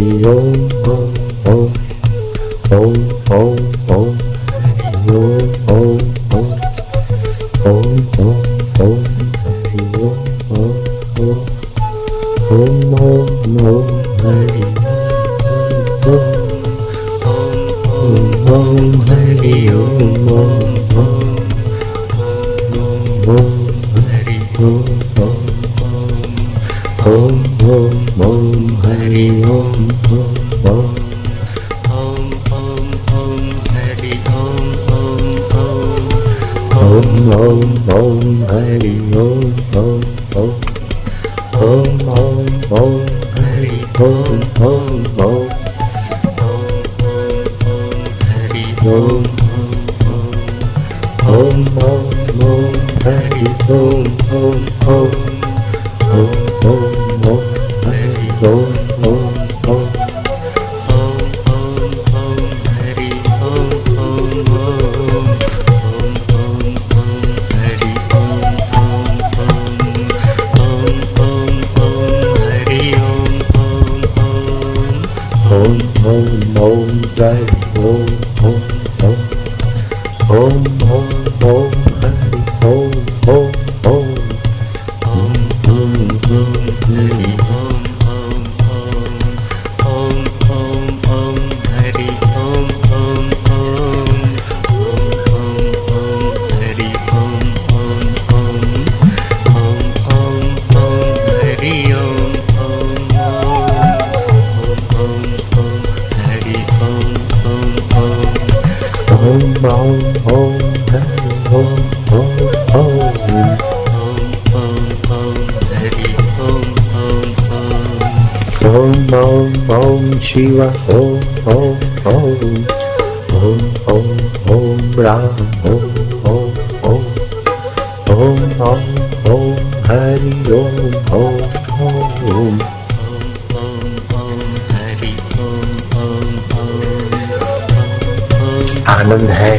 Hari Om Om hum hum hum hari hum hum hum hum hum hum hari hum hum hum hum hum hum hari hum hum hum hum hum hum hari hum 哦 Shiv ओ ओम ओम ओम ओम ओम राम ओम ओम ओम ओम ओम ओम हरि ओम ओम ओम आनंद है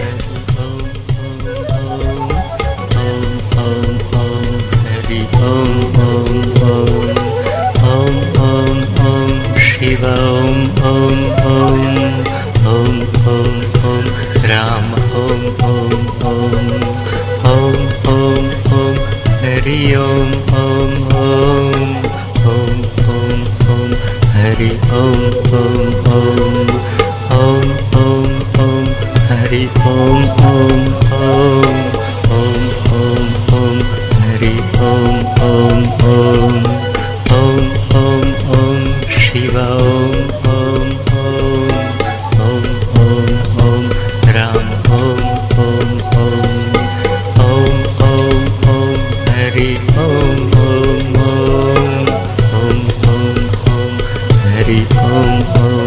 हरि ओम ॐ ॐ ॐ ॐ ॐ राम ॐ ॐ ॐ ॐ ॐ ॐ हरि ॐ ॐ ॐ ॐ ॐ ॐ हरि ॐ ॐ ॐ ॐ ॐ ॐ हरि ॐ ॐ ॐ ॐ ॐ ॐ हरि ॐ ॐ ॐ ॐ ॐ ॐ Shiv oh.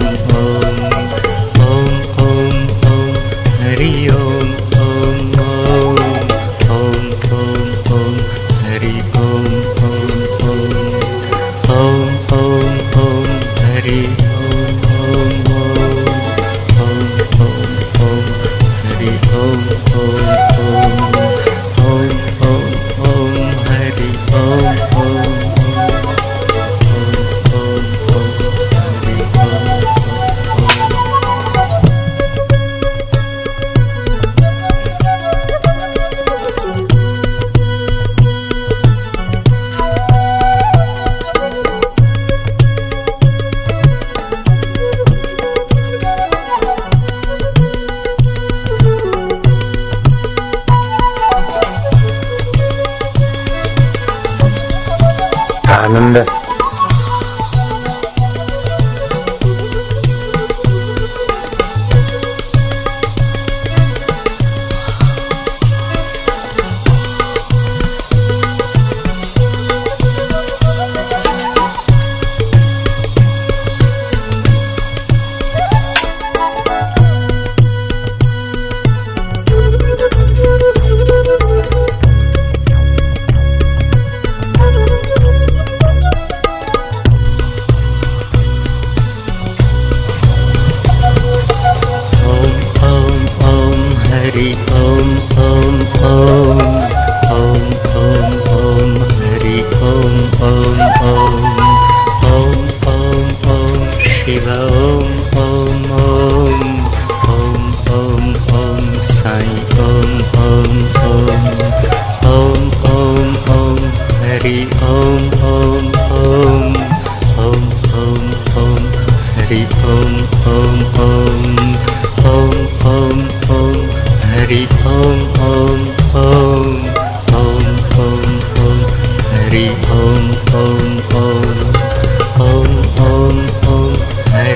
You.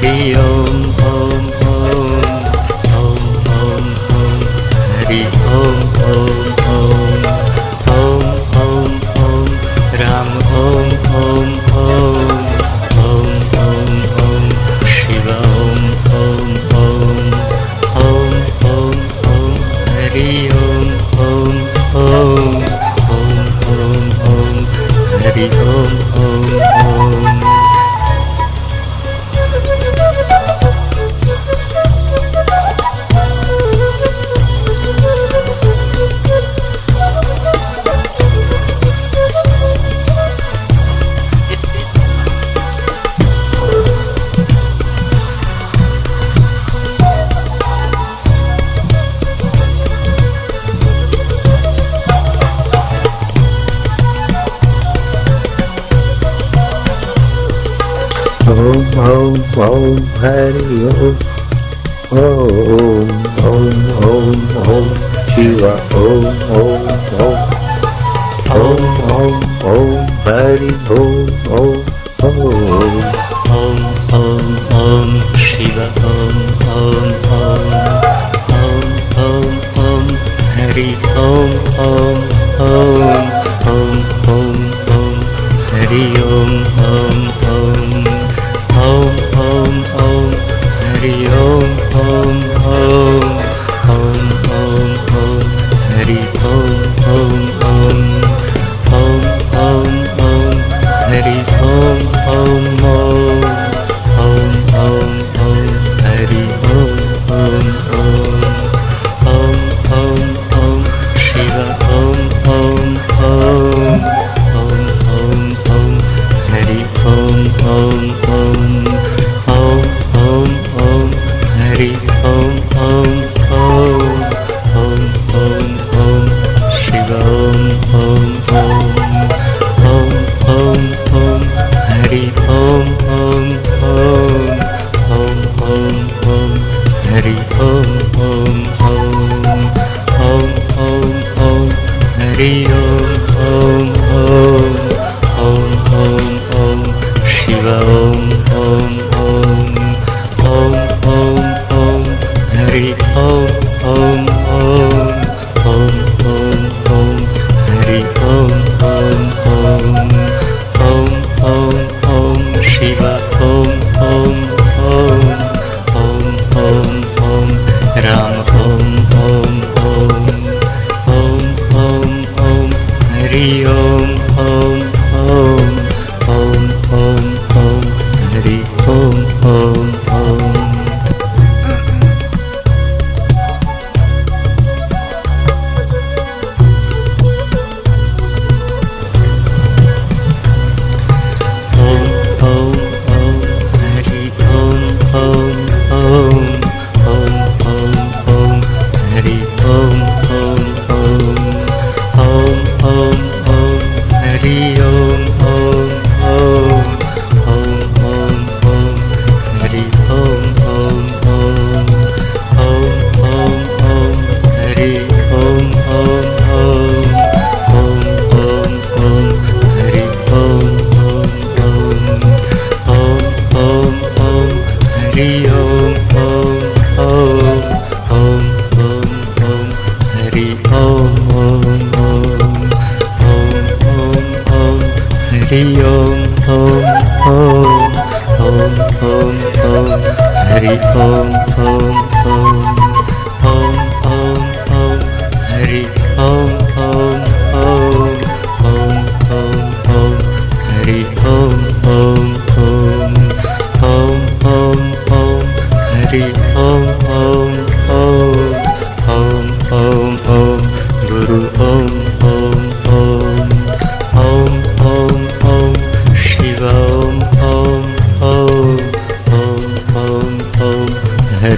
You. ॐ ॐ हरि ओम् ॐ ॐ ॐ ॐ शिव ॐ ॐ ॐ ॐ ॐ ॐ हरि ॐ ॐ ॐ ॐ ॐ ॐ शिव ॐ ॐ ॐ ॐ ॐ ॐ हरि ॐ ॐ ॐ ॐ ॐ ॐ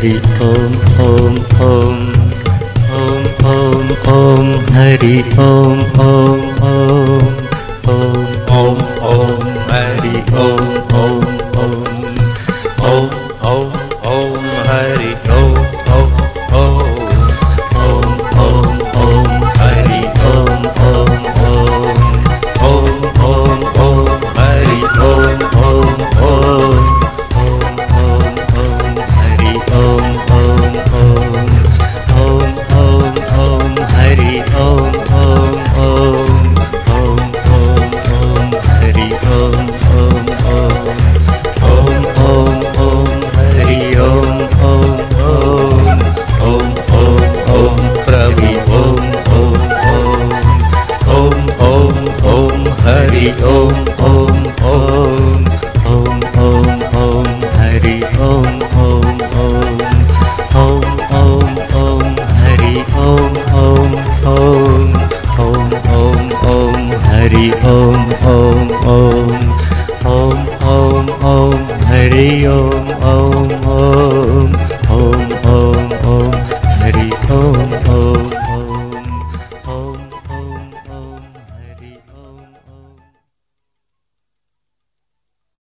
हरि ओं खं फं ॐ हरि ओं ओं हौं हरि ॐ हरि ओ